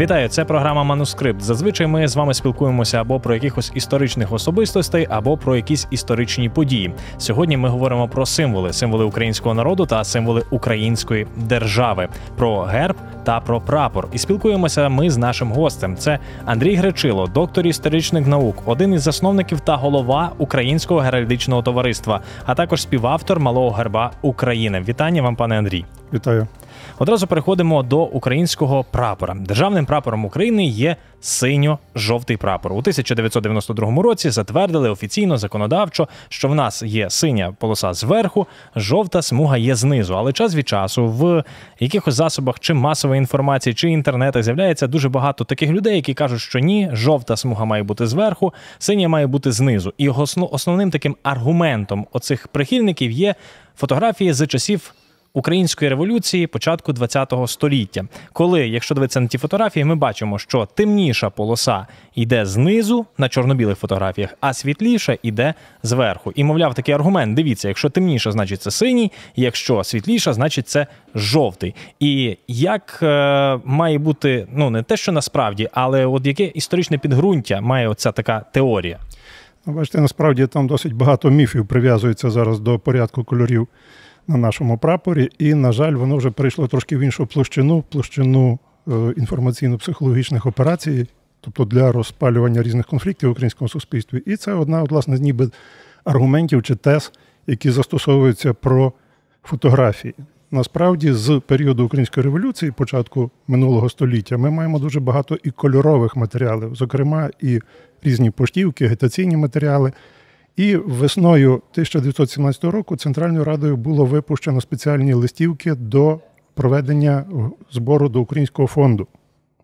Вітаю, це програма Манускрипт. Зазвичай ми з вами спілкуємося або про якихось історичних особистостей, або про якісь історичні події. Сьогодні ми говоримо про символи, символи українського народу та символи української держави, про герб та про прапор. І спілкуємося ми з нашим гостем. Це Андрій Гречило, доктор історичних наук, один із засновників та голова Українського геральдичного товариства, а також співавтор малого герба України. Вітання вам, пане Андрій. Вітаю. Одразу переходимо до українського прапора. Державним прапором України є синьо-жовтий прапор. У 1992 році затвердили офіційно законодавчо, що в нас є синя полоса зверху, жовта смуга є знизу. Але час від часу в якихось засобах чи масової інформації, чи інтернетах з'являється дуже багато таких людей, які кажуть, що ні, жовта смуга має бути зверху, синя має бути знизу. І основним таким аргументом оцих прихильників є фотографії з часів української революції початку ХХ століття, коли, якщо дивитися на ті фотографії, ми бачимо, що темніша полоса йде знизу на чорно-білих фотографіях, а світліша йде зверху. І мовляв, такий аргумент: дивіться, якщо темніша, значить це синій, якщо світліша, значить це жовтий. І як е, має бути, ну не те, що насправді, але от яке історичне підґрунтя має оця така теорія? Ну, бачите, насправді там досить багато міфів прив'язується зараз до порядку кольорів на нашому прапорі, і, на жаль, воно вже перейшло трошки в іншу площину, площину е, інформаційно-психологічних операцій, тобто для розпалювання різних конфліктів в українському суспільстві. І це одна, власне, ніби аргументів чи тез, які застосовуються про фотографії. Насправді, з періоду української революції, початку минулого століття, ми маємо дуже багато і кольорових матеріалів, зокрема, і різні поштівки, агітаційні матеріали. І весною 1917 року Центральною Радою було випущено спеціальні листівки до проведення збору до українського фонду.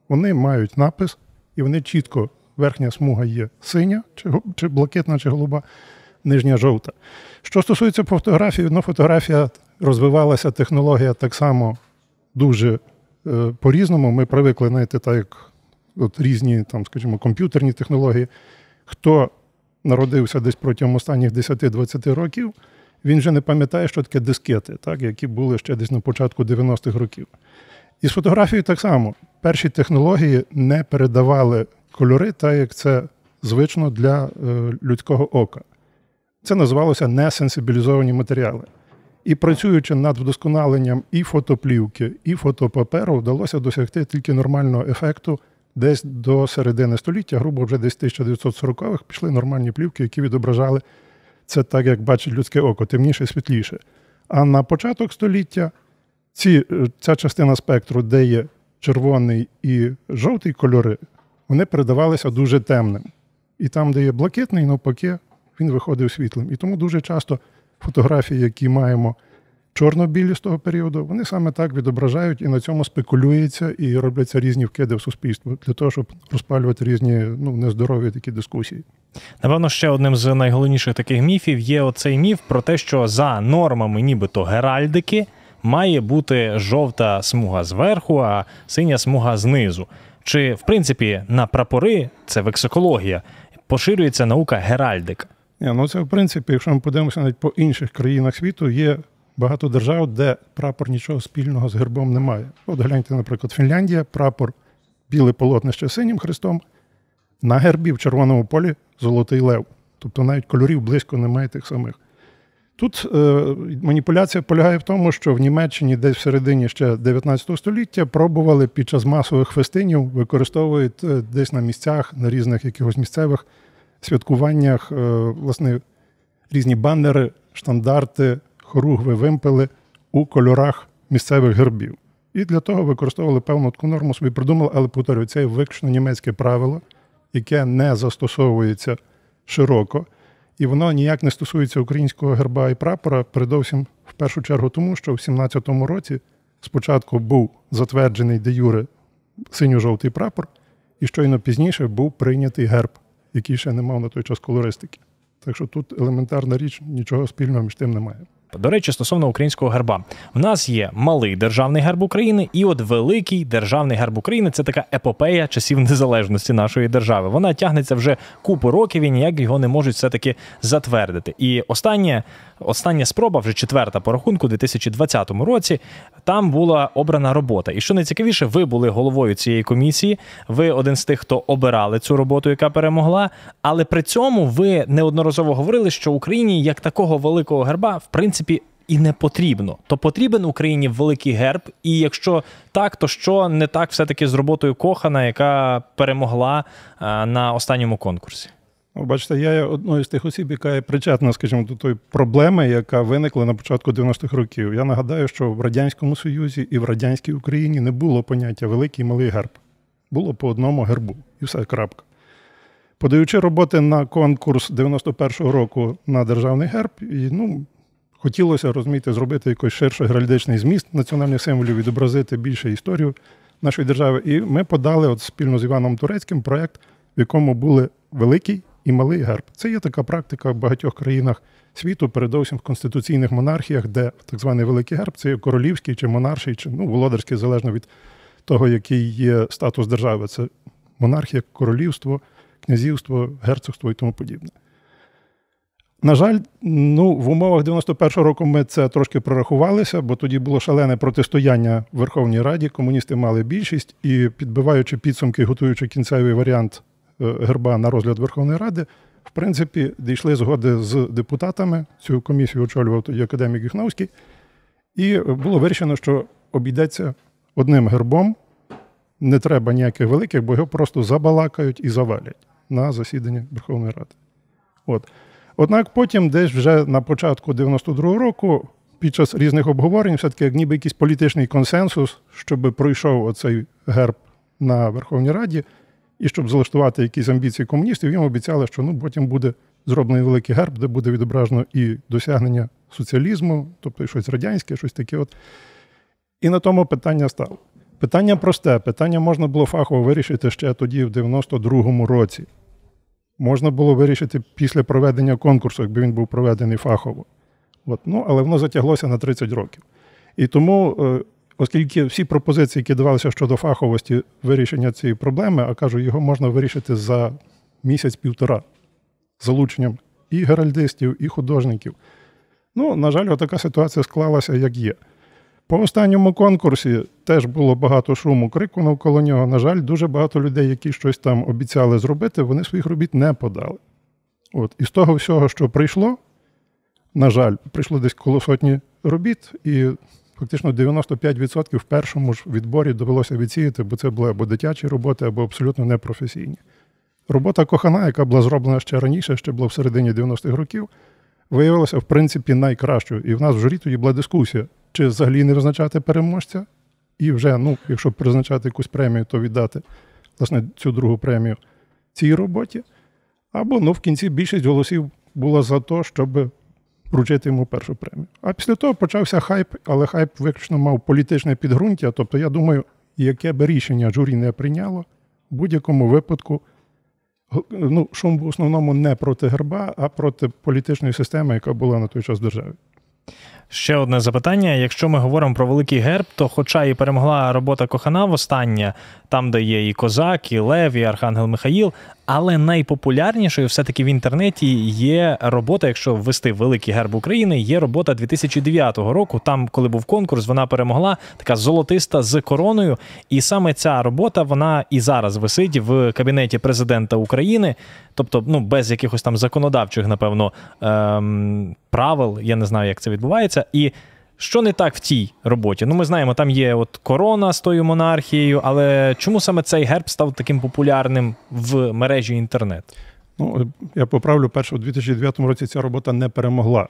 Вони мають напис, і вони чітко, верхня смуга є синя, чи чи блакитна, чи голуба, нижня жовта. Що стосується фотографії, ну, фотографія розвивалася, технологія так само дуже е, по-різному. Ми привикли знаєте, так як от різні, там, скажімо, комп'ютерні технології. Хто народився десь протягом останніх 10-20 років, він вже не пам'ятає, що таке дискети, так, які були ще десь на початку 90-х років. І з фотографією так само. Перші технології не передавали кольори, так як це звично для е, людського ока. Це називалося несенсибілізовані матеріали. І працюючи над вдосконаленням і фотоплівки, і фотопаперу, вдалося досягти тільки нормального ефекту десь до середини століття, грубо вже десь 1940-х, пішли нормальні плівки, які відображали це так, як бачить людське око, темніше світліше. А на початок століття ці, е, ця частина спектру, де є червоний і жовтий кольори, вони передавалися дуже темним. І там, де є блакитний, навпаки, він виходив світлим. І тому дуже часто фотографії, які маємо чорно-білі з того періоду, вони саме так відображають і на цьому спекулюється, і робляться різні вкиди в суспільство для того, щоб розпалювати різні ну нездорові такі дискусії. Напевно, ще одним з найголовніших таких міфів є оцей міф про те, що за нормами, нібито геральдики, має бути жовта смуга зверху, а синя смуга знизу. Чи в принципі на прапори це вексикологія, поширюється наука геральдика? Ні, ну це в принципі, якщо ми подивимося навіть по інших країнах світу, є багато держав, де прапор нічого спільного з гербом немає. От гляньте, наприклад, Фінляндія, прапор біле полотнище синім хрестом, на гербі в червоному полі золотий лев. Тобто навіть кольорів близько немає тих самих. Тут е, маніпуляція полягає в тому, що в Німеччині десь в середині ще 19 століття пробували під час масових фестинів, використовують е, десь на місцях, на різних якихось місцевих святкуваннях, е, власне, різні баннери, штандарти, хоругви вимпели у кольорах місцевих гербів. І для того використовували певну таку норму, собі придумали, але повторюю, це виключно німецьке правило, яке не застосовується широко, і воно ніяк не стосується українського герба і прапора, передовсім в першу чергу, тому що в 17-му році спочатку був затверджений де юре синьо-жовтий прапор, і щойно пізніше був прийнятий герб, який ще не мав на той час колористики. Так що тут елементарна річ, нічого спільного між тим немає. До речі, стосовно українського герба, в нас є малий державний герб України, і от великий державний герб України це така епопея часів незалежності нашої держави. Вона тягнеться вже купу років і ніяк його не можуть все таки затвердити. І останнє, остання спроба, вже четверта по рахунку, у 2020 році. Там була обрана робота. І що найцікавіше, ви були головою цієї комісії. Ви один з тих, хто обирали цю роботу, яка перемогла. Але при цьому ви неодноразово говорили, що Україні як такого великого герба, в принципі, і не потрібно. То потрібен Україні великий герб, і якщо так, то що не так все-таки з роботою Кохана, яка перемогла на останньому конкурсі? Бачите, я є одною з тих осіб, яка є причетна, скажімо, до тої проблеми, яка виникла на початку 90-х років. Я нагадаю, що в Радянському Союзі і в радянській Україні не було поняття великий і малий герб. Було по одному гербу, і все крапка. Подаючи роботи на конкурс 91-го року на державний герб, і, ну, хотілося розумієте, зробити якийсь ширший геральдичний зміст національних символів, відобразити більше історію нашої держави. І ми подали от спільно з Іваном Турецьким проєкт, в якому були великий і малий герб. Це є така практика в багатьох країнах світу, передовсім в конституційних монархіях, де так званий великий герб це є королівський чи монарший, чи ну, володарський, залежно від того, який є статус держави. Це монархія, королівство, князівство, герцогство і тому подібне. На жаль, ну, в умовах 91-го року ми це трошки прорахувалися, бо тоді було шалене протистояння в Верховній Раді. Комуністи мали більшість і, підбиваючи підсумки, готуючи кінцевий варіант герба на розгляд Верховної Ради, в принципі, дійшли згоди з депутатами. Цю комісію очолював тоді академік Юхновський. І було вирішено, що обійдеться одним гербом. Не треба ніяких великих, бо його просто забалакають і завалять на засіданні Верховної Ради. От. Однак потім, десь вже на початку 92-го року, під час різних обговорень, все-таки як ніби якийсь політичний консенсус, щоб пройшов оцей герб на Верховній Раді, і щоб залаштувати якісь амбіції комуністів, їм обіцяли, що ну, потім буде зроблений великий герб, де буде відображено і досягнення соціалізму, тобто щось радянське, щось таке. От. І на тому питання стало. Питання просте. Питання можна було фахово вирішити ще тоді, в 92-му році можна було вирішити після проведення конкурсу, якби він був проведений фахово. От. Ну, Але воно затяглося на 30 років. І тому, е, оскільки всі пропозиції, які давалися щодо фаховості вирішення цієї проблеми, а кажу, його можна вирішити за місяць-півтора залученням і геральдистів, і художників. Ну, на жаль, така ситуація склалася, як є. По останньому конкурсі теж було багато шуму, крику навколо нього. На жаль, дуже багато людей, які щось там обіцяли зробити, вони своїх робіт не подали. От. І з того всього, що прийшло, на жаль, прийшло десь коло сотні робіт, і фактично 95% в першому ж відборі довелося відсіяти, бо це були або дитячі роботи, або абсолютно непрофесійні. Робота кохана, яка була зроблена ще раніше, ще була в середині 90-х років, виявилася, в принципі, найкращою. І в нас в журі тоді була дискусія чи взагалі не визначати переможця, і вже, ну, якщо призначати якусь премію, то віддати власне цю другу премію цій роботі. Або ну, в кінці більшість голосів була за те, щоб вручити йому першу премію. А після того почався хайп, але хайп виключно мав політичне підґрунтя. Тобто, я думаю, яке би рішення журі не прийняло, в будь-якому випадку ну, шум в основному не проти герба, а проти політичної системи, яка була на той час в державі. Ще одне запитання: якщо ми говоримо про великий герб, то, хоча і перемогла робота Кохана востаннє, там, де є і Козак, і Лев, і Архангел Михаїл, але найпопулярнішою все-таки в інтернеті є робота, якщо ввести великий герб України, є робота 2009 року. Там, коли був конкурс, вона перемогла, така золотиста з короною. І саме ця робота вона і зараз висить в кабінеті президента України, тобто, ну без якихось там законодавчих, напевно, ем, правил. Я не знаю, як це відбувається. І що не так в тій роботі? Ну, ми знаємо, там є от корона з тою монархією, але чому саме цей герб став таким популярним в мережі інтернет? Ну, я поправлю, перше, у 2009 році ця робота не перемогла.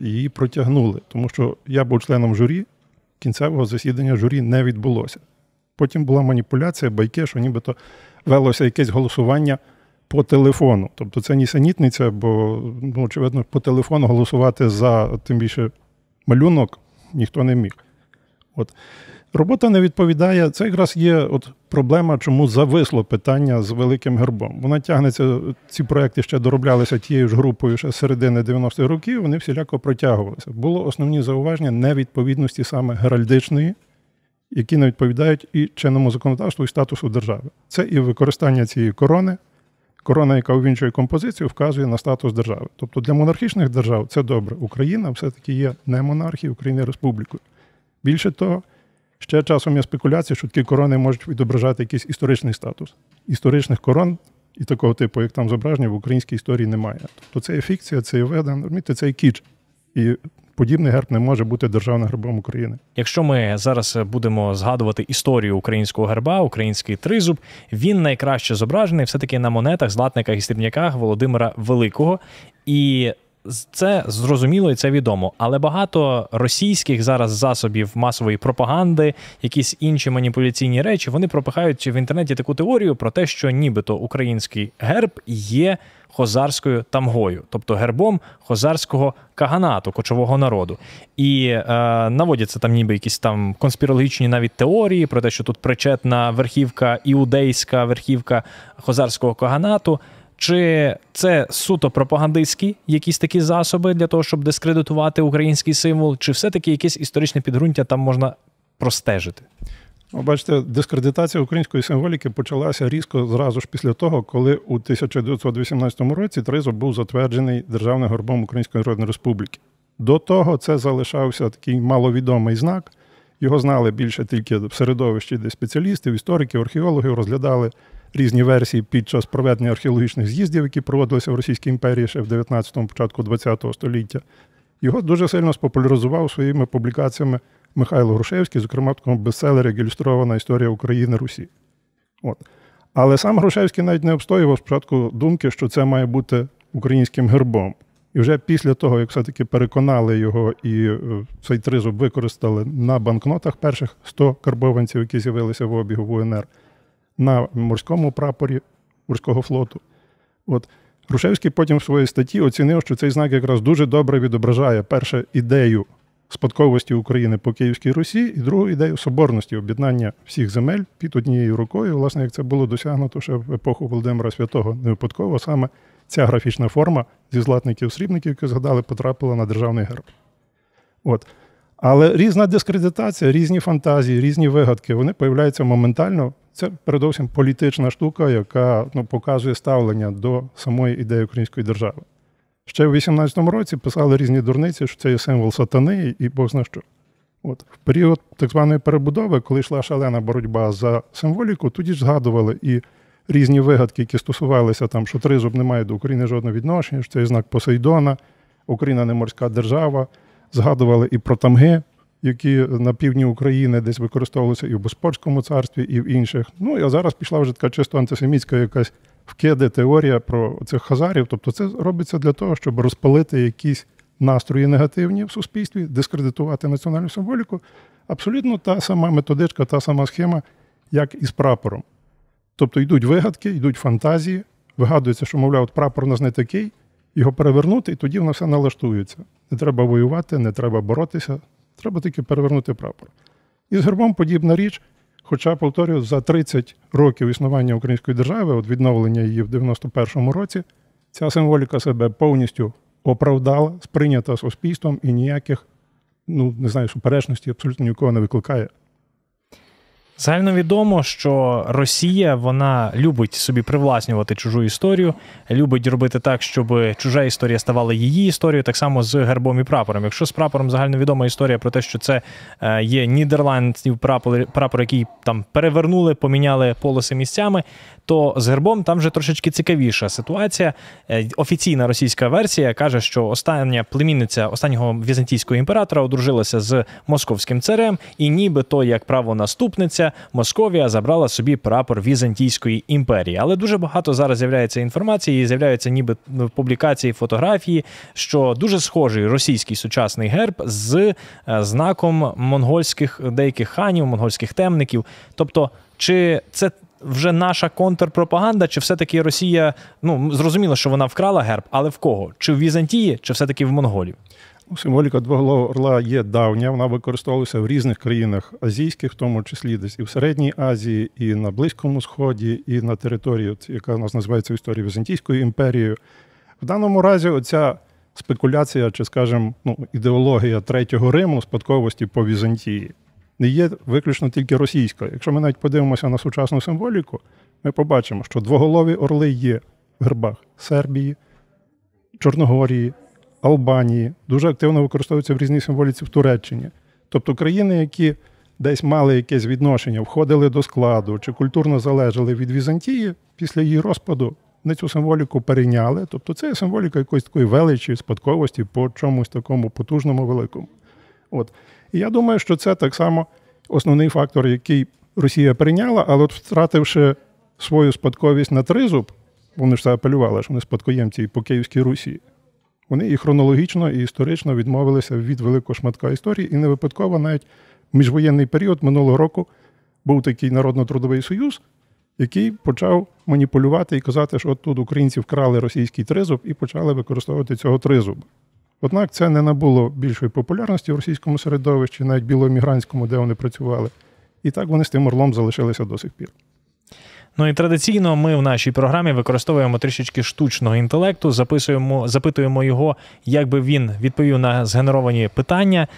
Її протягнули, тому що я був членом журі, кінцевого засідання журі не відбулося. Потім була маніпуляція, байки, що нібито велося якесь голосування по телефону. Тобто це нісенітниця, бо, ну, очевидно, по телефону голосувати за тим більше малюнок ніхто не міг. От. Робота не відповідає. Це якраз є от проблема, чому зависло питання з великим гербом. Вона тягнеться. Ці проекти ще дороблялися тією ж групою ще з середини 90-х років. Вони всіляко протягувалися. Було основні зауваження невідповідності саме геральдичної, які не відповідають і чинному законодавству і статусу держави. Це і використання цієї корони. Корона, яка увінчує композицію, вказує на статус держави. Тобто для монархічних держав це добре. Україна все-таки є не монархією, Україна республікою. Більше того, ще часом є спекуляція, що такі корони можуть відображати якийсь історичний статус. Історичних корон і такого типу, як там зображення, в українській історії немає. Тобто це є фікція, це є веден, розумієте, це є кіч. І подібний герб не може бути державним гербом України. Якщо ми зараз будемо згадувати історію українського герба, український тризуб, він найкраще зображений все-таки на монетах, златниках і срібняках Володимира Великого. І це зрозуміло і це відомо, але багато російських зараз засобів масової пропаганди, якісь інші маніпуляційні речі, вони пропихають в інтернеті таку теорію про те, що нібито український герб є хозарською тамгою, тобто гербом хозарського каганату, кочового народу. І е, наводяться там ніби якісь там конспірологічні навіть теорії про те, що тут причетна верхівка іудейська верхівка хозарського каганату. Чи це суто пропагандистські якісь такі засоби для того, щоб дискредитувати український символ, чи все-таки якесь історичне підґрунтя там можна простежити? Ну, бачите, дискредитація української символіки почалася різко зразу ж після того, коли у 1918 році Тризуб був затверджений державним горбом Української Народної Республіки. До того це залишався такий маловідомий знак. Його знали більше тільки в середовищі, де спеціалістів, істориків, археологів розглядали різні версії під час проведення археологічних з'їздів, які проводилися в Російській імперії ще в 19-му, початку 20-го століття. Його дуже сильно спопуляризував своїми публікаціями Михайло Грушевський, зокрема в такому бестселері ілюстрована історія України Русі. От. Але сам Грушевський навіть не обстоював спочатку думки, що це має бути українським гербом. І вже після того, як все-таки переконали його і е, цей тризуб використали на банкнотах перших 100 карбованців, які з'явилися в обігу в УНР, на морському прапорі морського флоту. От Грушевський потім в своїй статті оцінив, що цей знак якраз дуже добре відображає перше ідею спадковості України по Київській Русі, і другу ідею соборності об'єднання всіх земель під однією рукою. Власне, як це було досягнуто ще в епоху Володимира Святого, не випадково саме ця графічна форма зі златників срібників, які згадали, потрапила на державний герб. От. Але різна дискредитація, різні фантазії, різні вигадки, вони появляються моментально. Це передовсім політична штука, яка ну, показує ставлення до самої ідеї української держави. Ще в 18-му році писали різні дурниці, що це є символ сатани і Бог зна що. От. В період так званої перебудови, коли йшла шалена боротьба за символіку, тоді ж згадували і різні вигадки, які стосувалися там, що тризуб не має до України жодного відношення, що це знак Посейдона, Україна не морська держава. Згадували і про тамги, які на півдні України десь використовувалися і в Боспорському царстві, і в інших. Ну а зараз пішла вже така чисто антисемітська якась вкиди теорія про цих хазарів. Тобто, це робиться для того, щоб розпалити якісь настрої негативні в суспільстві, дискредитувати національну символіку. Абсолютно та сама методичка, та сама схема, як і з прапором. Тобто йдуть вигадки, йдуть фантазії, вигадується, що, мовляв, от прапор у нас не такий, його перевернути, і тоді воно все налаштується. Не треба воювати, не треба боротися, треба тільки перевернути прапор. І з гербом подібна річ. Хоча, повторюю, за 30 років існування української держави, от відновлення її в 91-му році, ця символіка себе повністю оправдала, сприйнята суспільством і ніяких, ну не знаю, суперечності абсолютно нікого не викликає. Загальновідомо, що Росія вона любить собі привласнювати чужу історію, любить робити так, щоб чужа історія ставала її історією, так само з гербом і прапором. Якщо з прапором загальновідома історія про те, що це е, є Нідерландів прапор, прапор, який там перевернули, поміняли полоси місцями, то з гербом там вже трошечки цікавіша ситуація. Е, офіційна російська версія каже, що остання племінниця останнього візантійського імператора одружилася з московським царем, і нібито як правонаступниця Московія забрала собі прапор Візантійської імперії. Але дуже багато зараз з'являється інформації, з'являються ніби публікації фотографії, що дуже схожий російський сучасний герб з е, знаком монгольських деяких ханів, монгольських темників. Тобто, чи це вже наша контрпропаганда, чи все-таки Росія, ну зрозуміло, що вона вкрала герб, але в кого? Чи в Візантії, чи все-таки в Монголів? Символіка двоголового орла є давня, вона використовувалася в різних країнах азійських, в тому числі десь і в Середній Азії, і на Близькому Сході, і на території, яка у нас називається в історії Візантійською імперією. В даному разі, оця спекуляція, чи, скажімо, ну, ідеологія Третього Риму, спадковості по Візантії, не є виключно тільки російською. Якщо ми навіть подивимося на сучасну символіку, ми побачимо, що двоголові орли є в гербах Сербії, Чорногорії, Албанії, дуже активно використовуються в різній символіці в Туреччині. Тобто країни, які десь мали якесь відношення, входили до складу чи культурно залежали від Візантії після її розпаду, вони цю символіку перейняли. Тобто це символіка якоїсь такої величі, спадковості по чомусь такому потужному великому. От. І я думаю, що це так само основний фактор, який Росія прийняла, але от втративши свою спадковість на тризуб, вони ж це апелювали, що вони спадкоємці по Київській Русі. Вони і хронологічно, і історично відмовилися від великого шматка історії, і не випадково навіть міжвоєнний період минулого року був такий народно-трудовий союз, який почав маніпулювати і казати, що от тут українці вкрали російський тризуб і почали використовувати цього тризуба. Однак це не набуло більшої популярності в російському середовищі, навіть білоемігрантському, де вони працювали. І так вони з тим орлом залишилися до сих пір. Ну і традиційно ми в нашій програмі використовуємо трішечки штучного інтелекту, записуємо, запитуємо його, як би він відповів на згенеровані питання.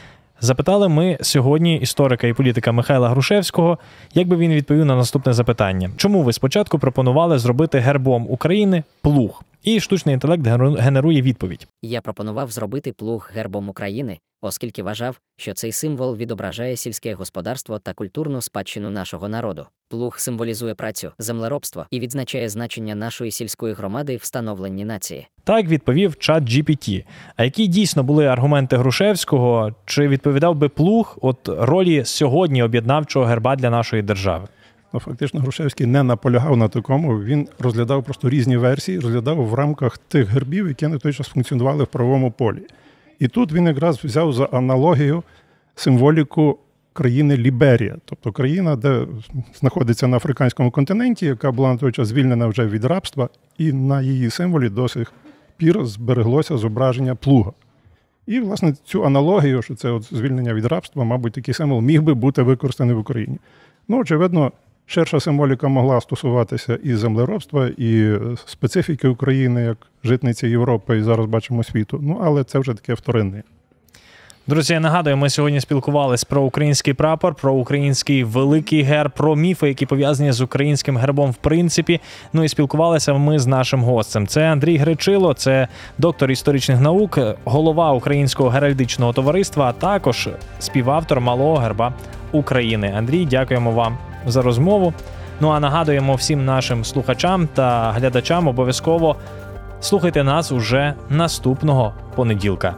Запитали ми сьогодні історика і політика Михайла Грушевського, як би він відповів на наступне запитання: чому ви спочатку пропонували зробити гербом України плуг? І штучний інтелект генеру- генерує відповідь. Я пропонував зробити плуг гербом України, оскільки вважав, що цей символ відображає сільське господарство та культурну спадщину нашого народу. Плуг символізує працю, землеробство і відзначає значення нашої сільської громади в становленні нації. Так відповів чат GPT. А які дійсно були аргументи Грушевського? Чи відповідав би плуг от ролі сьогодні об'єднавчого герба для нашої держави? Ну, фактично, Грушевський не наполягав на такому. Він розглядав просто різні версії, розглядав в рамках тих гербів, які на той час функціонували в правовому полі. І тут він якраз взяв за аналогію символіку країни Ліберія, тобто країна, де знаходиться на африканському континенті, яка була на той час звільнена вже від рабства, і на її символі до сих пір збереглося зображення плуга. І, власне, цю аналогію, що це от звільнення від рабства, мабуть, такий символ міг би бути використаний в Україні. Ну, очевидно, ширша символіка могла стосуватися і землеробства, і специфіки України як житниці Європи, і зараз бачимо світу. Ну, але це вже таке вторинне. Друзі, я нагадую, ми сьогодні спілкувалися про український прапор, про український великий герб, про міфи, які пов'язані з українським гербом, в принципі. Ну і спілкувалися ми з нашим гостем. Це Андрій Гречило, це доктор історичних наук, голова Українського геральдичного товариства, а також співавтор малого герба України. Андрій, дякуємо вам за розмову. Ну а нагадуємо всім нашим слухачам та глядачам обов'язково слухайте нас уже наступного понеділка.